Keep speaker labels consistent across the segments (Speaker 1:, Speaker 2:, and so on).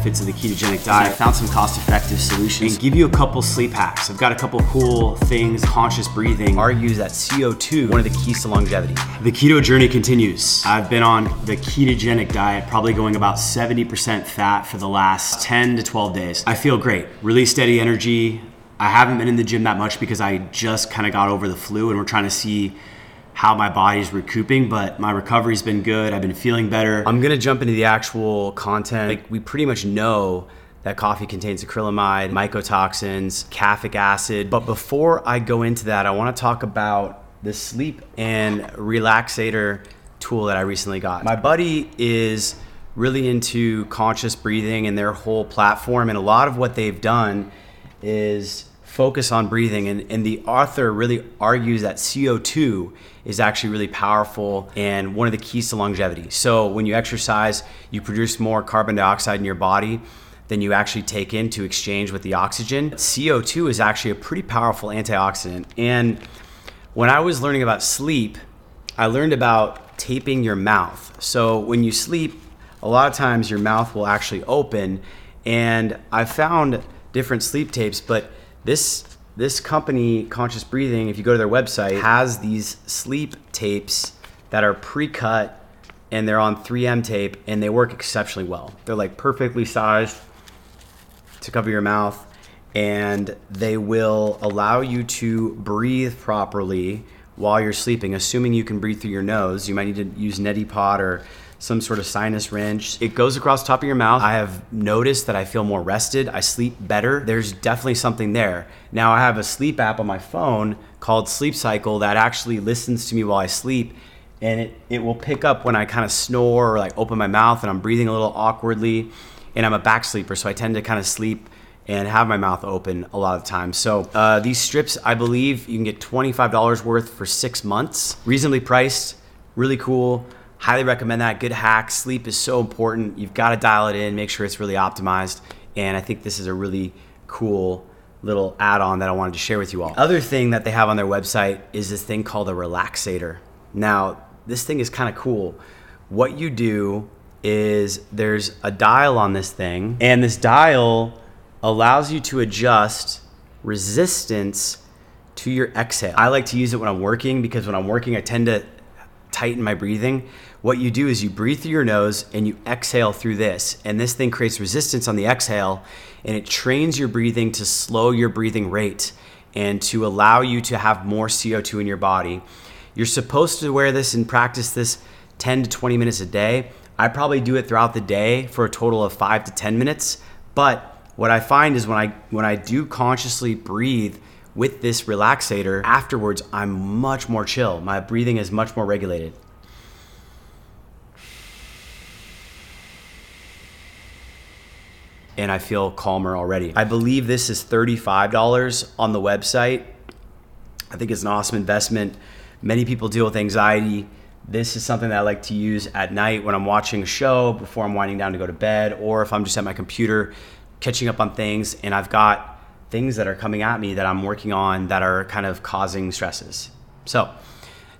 Speaker 1: benefits of the ketogenic diet. I found some cost-effective solutions and give you a couple sleep hacks. I've got a couple cool things. Conscious breathing argues that CO2 one of the keys to longevity. The keto journey continues. I've been on the ketogenic diet, probably going about 70% fat for the last 10 to 12 days. I feel great. Really steady energy. I haven't been in the gym that much because I just kind of got over the flu and we're trying to see how my body's recouping, but my recovery's been good. I've been feeling better. I'm gonna jump into the actual content. Like we pretty much know that coffee contains acrylamide, mycotoxins, caffeic acid. But before I go into that, I wanna talk about the sleep and relaxator tool that I recently got. My buddy is really into conscious breathing and their whole platform, and a lot of what they've done is focus on breathing. And, and the author really argues that CO2 is actually really powerful and one of the keys to longevity. So when you exercise, you produce more carbon dioxide in your body than you actually take in to exchange with the oxygen. CO2 is actually a pretty powerful antioxidant. And when I was learning about sleep, I learned about taping your mouth. So when you sleep, a lot of times your mouth will actually open. And I found different sleep tapes, but this this company, Conscious Breathing, if you go to their website, has these sleep tapes that are pre-cut and they're on 3M tape and they work exceptionally well. They're like perfectly sized to cover your mouth and they will allow you to breathe properly while you're sleeping, assuming you can breathe through your nose. You might need to use neti pot or some sort of sinus rinse. It goes across the top of your mouth. I have noticed that I feel more rested. I sleep better. There's definitely something there. Now I have a sleep app on my phone called Sleep Cycle that actually listens to me while I sleep and it, it will pick up when I kind of snore or like open my mouth and I'm breathing a little awkwardly and I'm a back sleeper so I tend to kind of sleep and have my mouth open a lot of times. So uh, these strips, I believe you can get $25 worth for six months, reasonably priced, really cool. Highly recommend that. Good hack. Sleep is so important. You've got to dial it in, make sure it's really optimized. And I think this is a really cool little add on that I wanted to share with you all. Other thing that they have on their website is this thing called a relaxator. Now, this thing is kind of cool. What you do is there's a dial on this thing, and this dial allows you to adjust resistance to your exhale. I like to use it when I'm working because when I'm working, I tend to tighten my breathing. What you do is you breathe through your nose and you exhale through this. And this thing creates resistance on the exhale and it trains your breathing to slow your breathing rate and to allow you to have more CO2 in your body. You're supposed to wear this and practice this 10 to 20 minutes a day. I probably do it throughout the day for a total of 5 to 10 minutes, but what I find is when I when I do consciously breathe with this relaxator, afterwards I'm much more chill. My breathing is much more regulated. And I feel calmer already. I believe this is $35 on the website. I think it's an awesome investment. Many people deal with anxiety. This is something that I like to use at night when I'm watching a show, before I'm winding down to go to bed, or if I'm just at my computer catching up on things and I've got things that are coming at me that I'm working on that are kind of causing stresses. So,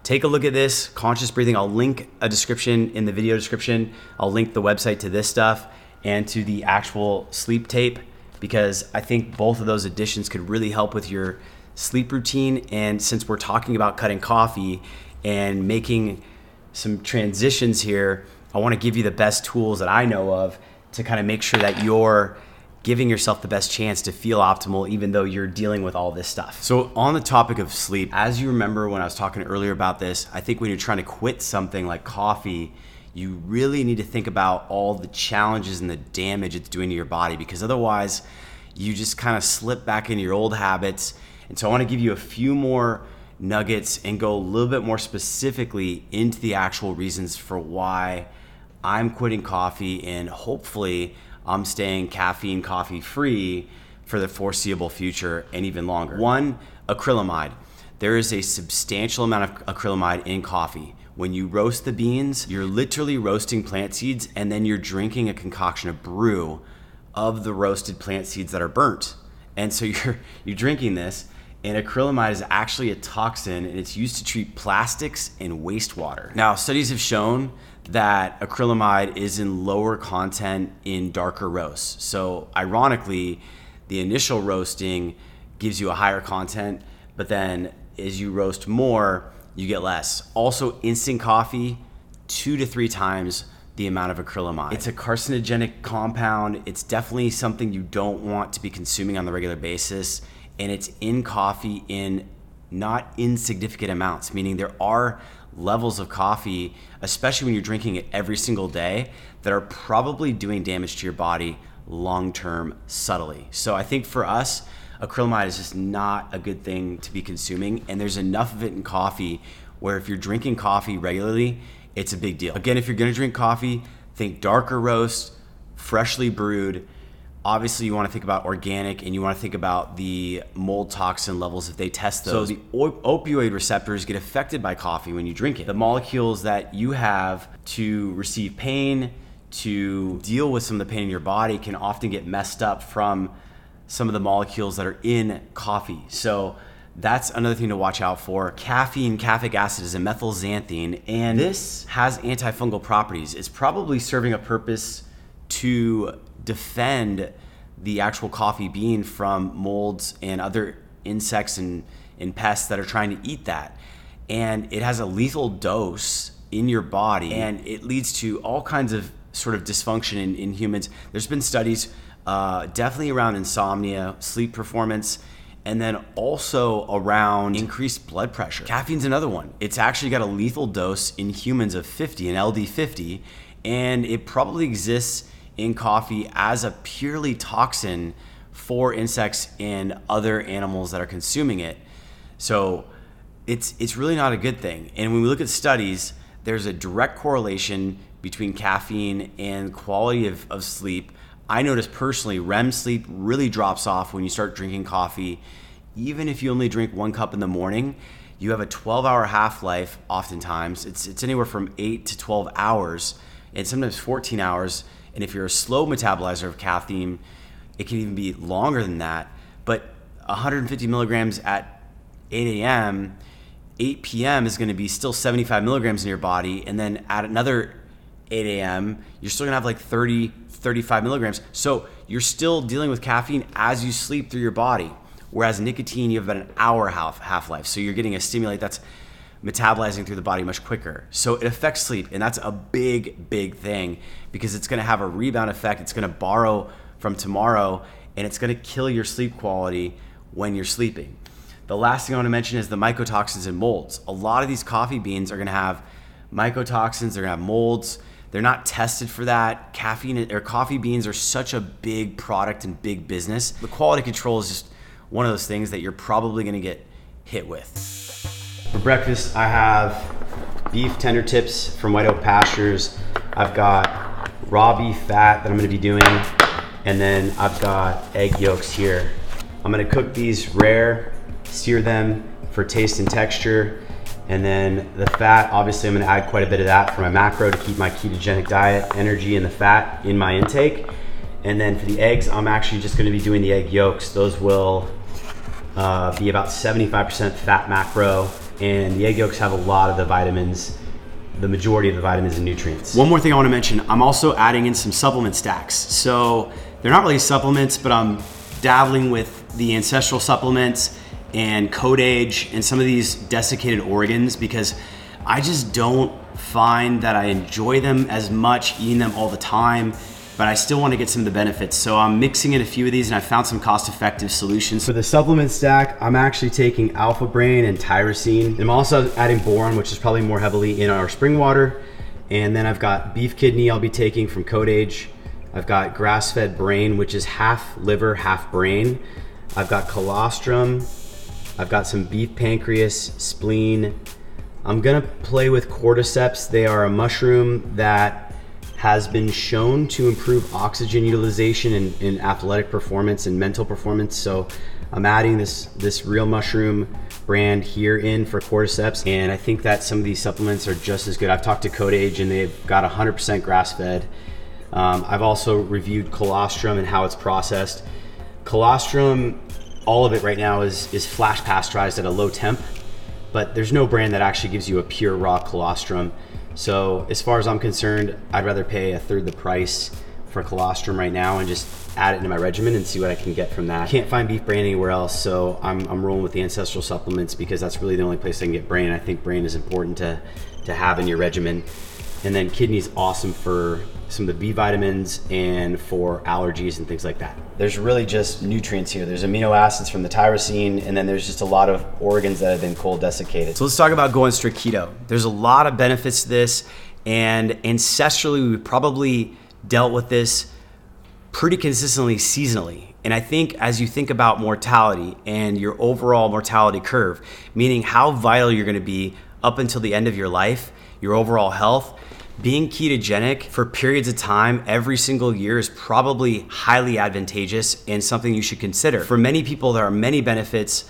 Speaker 1: take a look at this conscious breathing. I'll link a description in the video description. I'll link the website to this stuff and to the actual sleep tape because I think both of those additions could really help with your sleep routine. And since we're talking about cutting coffee and making some transitions here, I want to give you the best tools that I know of to kind of make sure that you're giving yourself the best chance to feel optimal even though you're dealing with all this stuff. So, on the topic of sleep, as you remember when I was talking earlier about this, I think when you're trying to quit something like coffee, you really need to think about all the challenges and the damage it's doing to your body because otherwise you just kind of slip back into your old habits. And so, I want to give you a few more nuggets and go a little bit more specifically into the actual reasons for why I'm quitting coffee and hopefully I'm staying caffeine coffee free for the foreseeable future and even longer. One, acrylamide. There is a substantial amount of acrylamide in coffee. When you roast the beans, you're literally roasting plant seeds and then you're drinking a concoction, a brew of the roasted plant seeds that are burnt. And so you're you're drinking this and acrylamide is actually a toxin and it's used to treat plastics and wastewater. Now, studies have shown that acrylamide is in lower content in darker roasts. So, ironically, the initial roasting gives you a higher content, but then as you roast more, you get less. Also, instant coffee, two to three times the amount of acrylamide. It's a carcinogenic compound. It's definitely something you don't want to be consuming on the regular basis. And it's in coffee in not insignificant amounts, meaning there are levels of coffee, especially when you're drinking it every single day, that are probably doing damage to your body long term subtly. So I think for us, acrylamide is just not a good thing to be consuming. And there's enough of it in coffee where if you're drinking coffee regularly, it's a big deal. Again, if you're gonna drink coffee, think darker roast, freshly brewed. Obviously, you want to think about organic and you want to think about the mold toxin levels if they test those. So, the opioid receptors get affected by coffee when you drink it. The molecules that you have to receive pain, to deal with some of the pain in your body, can often get messed up from some of the molecules that are in coffee. So, that's another thing to watch out for. Caffeine, caffeic acid is a methylxanthine, and this has antifungal properties. It's probably serving a purpose to defend the actual coffee bean from molds and other insects and, and pests that are trying to eat that. And it has a lethal dose in your body, and it leads to all kinds of sort of dysfunction in, in humans. There's been studies uh, definitely around insomnia, sleep performance and then also around increased blood pressure. Caffeine's another one. It's actually got a lethal dose in humans of 50, an LD50, and it probably exists in coffee as a purely toxin for insects and other animals that are consuming it. So it's it's really not a good thing. And when we look at studies, there's a direct correlation between caffeine and quality of, of sleep I notice personally REM sleep really drops off when you start drinking coffee. Even if you only drink one cup in the morning, you have a 12 hour half life oftentimes. It's, it's anywhere from 8 to 12 hours and sometimes 14 hours. And if you're a slow metabolizer of caffeine, it can even be longer than that. But 150 milligrams at 8 a.m., 8 p.m. is going to be still 75 milligrams in your body. And then at another 8 a.m., you're still gonna have like 30, 35 milligrams. So you're still dealing with caffeine as you sleep through your body. Whereas nicotine, you have about an hour half half life. So you're getting a stimulate that's metabolizing through the body much quicker. So it affects sleep, and that's a big, big thing because it's gonna have a rebound effect. It's gonna borrow from tomorrow, and it's gonna kill your sleep quality when you're sleeping. The last thing I wanna mention is the mycotoxins and molds. A lot of these coffee beans are gonna have mycotoxins, they're gonna have molds they're not tested for that. Caffeine or coffee beans are such a big product and big business. The quality control is just one of those things that you're probably going to get hit with. For breakfast, I have beef tender tips from White Oak Pastures. I've got raw beef fat that I'm going to be doing, and then I've got egg yolks here. I'm going to cook these rare, sear them for taste and texture, and then the fat, obviously I'm gonna add quite a bit of that for my macro to keep my ketogenic diet energy and the fat in my intake. And then for the eggs, I'm actually just gonna be doing the egg yolks. Those will uh, be about 75% fat macro. And the egg yolks have a lot of the vitamins, the majority of the vitamins and nutrients. One more thing I wanna mention, I'm also adding in some supplement stacks. So they're not really supplements, but I'm dabbling with the ancestral supplements and Codeage and some of these desiccated organs because I just don't find that I enjoy them as much eating them all the time but I still want to get some of the benefits. So I'm mixing in a few of these and I found some cost effective solutions. For the supplement stack, I'm actually taking Alpha Brain and Tyrosine. I'm also adding boron, which is probably more heavily in our spring water. And then I've got beef kidney I'll be taking from Codeage. I've got grass-fed brain, which is half liver, half brain. I've got colostrum, I've got some beef pancreas, spleen. I'm gonna play with cordyceps. They are a mushroom that has been shown to improve oxygen utilization and, and athletic performance and mental performance. So I'm adding this, this real mushroom brand here in for cordyceps. And I think that some of these supplements are just as good. I've talked to Codeage and they've got 100% grass fed. Um, I've also reviewed colostrum and how it's processed. Colostrum all of it right now is, is flash pasteurized at a low temp, but there's no brand that actually gives you a pure raw colostrum. So as far as I'm concerned, I'd rather pay a third the price for colostrum right now and just add it into my regimen and see what I can get from that. Can't find beef brain anywhere else, so I'm, I'm rolling with the ancestral supplements because that's really the only place I can get brain. I think brain is important to, to have in your regimen. And then kidney's awesome for some of the B vitamins and for allergies and things like that. There's really just nutrients here. There's amino acids from the tyrosine, and then there's just a lot of organs that have been cold desiccated. So let's talk about going strict keto. There's a lot of benefits to this, and ancestrally, we probably dealt with this pretty consistently seasonally. And I think as you think about mortality and your overall mortality curve, meaning how vital you're gonna be up until the end of your life, your overall health, being ketogenic for periods of time every single year is probably highly advantageous and something you should consider. For many people, there are many benefits.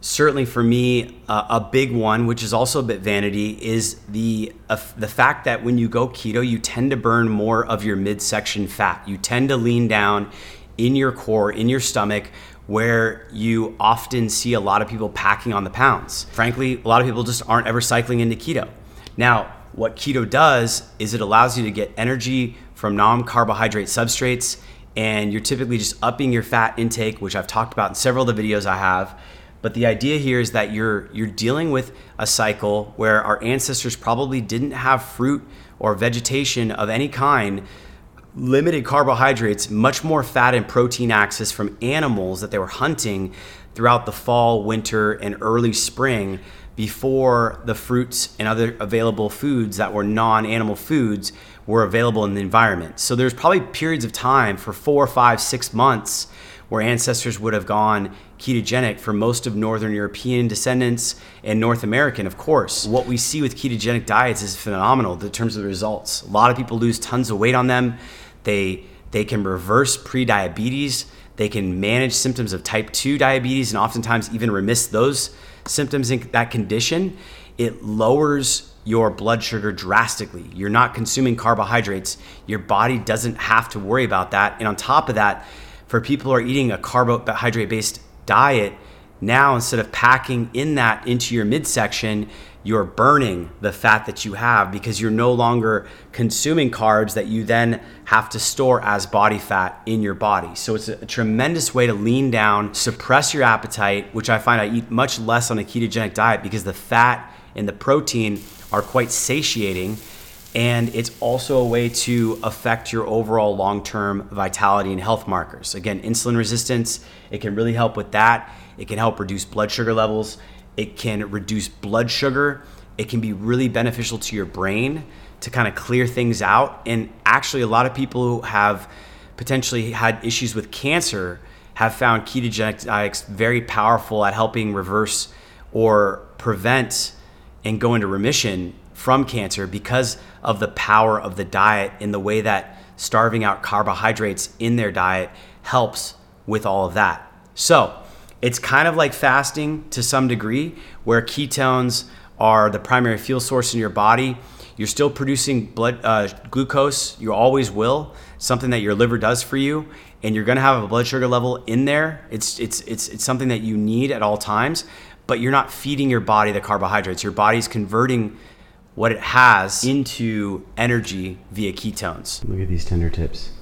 Speaker 1: Certainly, for me, uh, a big one, which is also a bit vanity, is the uh, the fact that when you go keto, you tend to burn more of your midsection fat. You tend to lean down in your core, in your stomach, where you often see a lot of people packing on the pounds. Frankly, a lot of people just aren't ever cycling into keto. Now, what keto does is it allows you to get energy from non carbohydrate substrates, and you're typically just upping your fat intake, which I've talked about in several of the videos I have. But the idea here is that you're you're dealing with a cycle where our ancestors probably didn't have fruit or vegetation of any kind, limited carbohydrates, much more fat and protein access from animals that they were hunting throughout the fall, winter, and early spring before the fruits and other available foods that were non-animal foods were available in the environment. So there's probably periods of time for four, five, six months where ancestors would have gone ketogenic for most of Northern European descendants and North American, of course. What we see with ketogenic diets is phenomenal in terms of the results. A lot of people lose tons of weight on them. They they can reverse pre-diabetes. They can manage symptoms of type 2 diabetes and oftentimes even remiss those symptoms in that condition, it lowers your blood sugar drastically. You're not consuming carbohydrates. Your body doesn't have to worry about that. And on top of that, for people who are eating a carbohydrate based diet, now instead of packing in that into your midsection, you're burning the fat that you have because you're no longer consuming carbs that you then have to store as body fat in your body. So it's a, tremendous way to lean down, suppress your appetite, which I find I eat much less on a ketogenic diet because the fat and the protein are quite satiating. And it's also a way to affect your overall long term vitality and health markers. Again, insulin resistance, it can really help with that. It can help reduce blood sugar levels. It can reduce blood sugar. It can be really beneficial to your brain to kind of clear things out. And actually, a lot of people who have potentially had issues with cancer have found ketogenic diets very powerful at helping reverse or prevent and go into remission from cancer because of the power of the diet in the way that starving out carbohydrates in their diet helps with all of that. So, it's kind of like fasting to some degree, where ketones are the primary fuel source in your body. You're still producing blood uh, glucose. You always will. Something that your liver does for you, and you're going to have a blood sugar level in there. It's it's it's it's something that you need at all times. But you're not feeding your body the carbohydrates. Your body's converting what it has into energy via ketones.
Speaker 2: Look at these tender tips.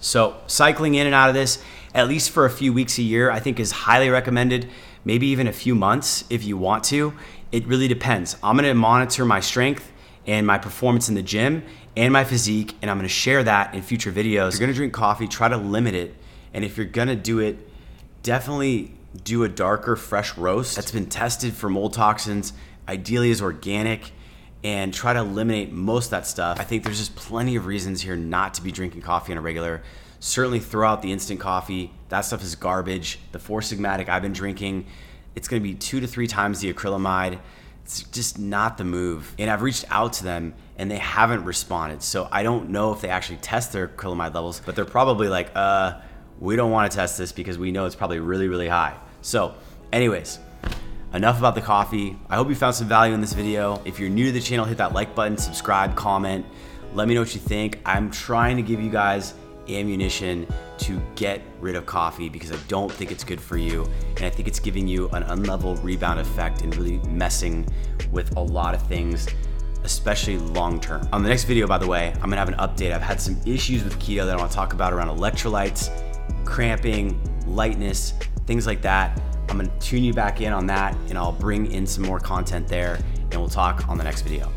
Speaker 1: So cycling in and out of this, at least for a few weeks a year, I think is highly recommended. Maybe even a few months if you want to. It really depends. I'm gonna monitor my strength and my performance in the gym and my physique, and I'm gonna share that in future videos. If you're gonna drink coffee, try to limit it. And if you're gonna do it, definitely do a darker, fresh roast that's been tested for mold toxins, ideally is organic, and try to eliminate most of that stuff. I think there's just plenty of reasons here not to be drinking coffee on a regular certainly throw out the instant coffee. That stuff is garbage. The Four Sigmatic I've been drinking, it's going to be two to three times the acrylamide. It's just not the move. And I've reached out to them and they haven't responded. So I don't know if they actually test their acrylamide levels, but they're probably like, uh, we don't want to test this because we know it's probably really, really high. So, anyways, enough about the coffee. I hope you found some value in this video. If you're new to the channel, hit that like button, subscribe, comment. Let me know what you think. I'm trying to give you guys ammunition to get rid of coffee because I don't think it's good for you. And I think it's giving you an unlevel rebound effect and really messing with a lot of things, especially long term. On the next video, by the way, I'm gonna have an update. I've had some issues with keto that I wanna talk about around electrolytes, cramping, lightness, things like that. I'm gonna tune you back in on that and I'll bring in some more content there and we'll talk on the next video.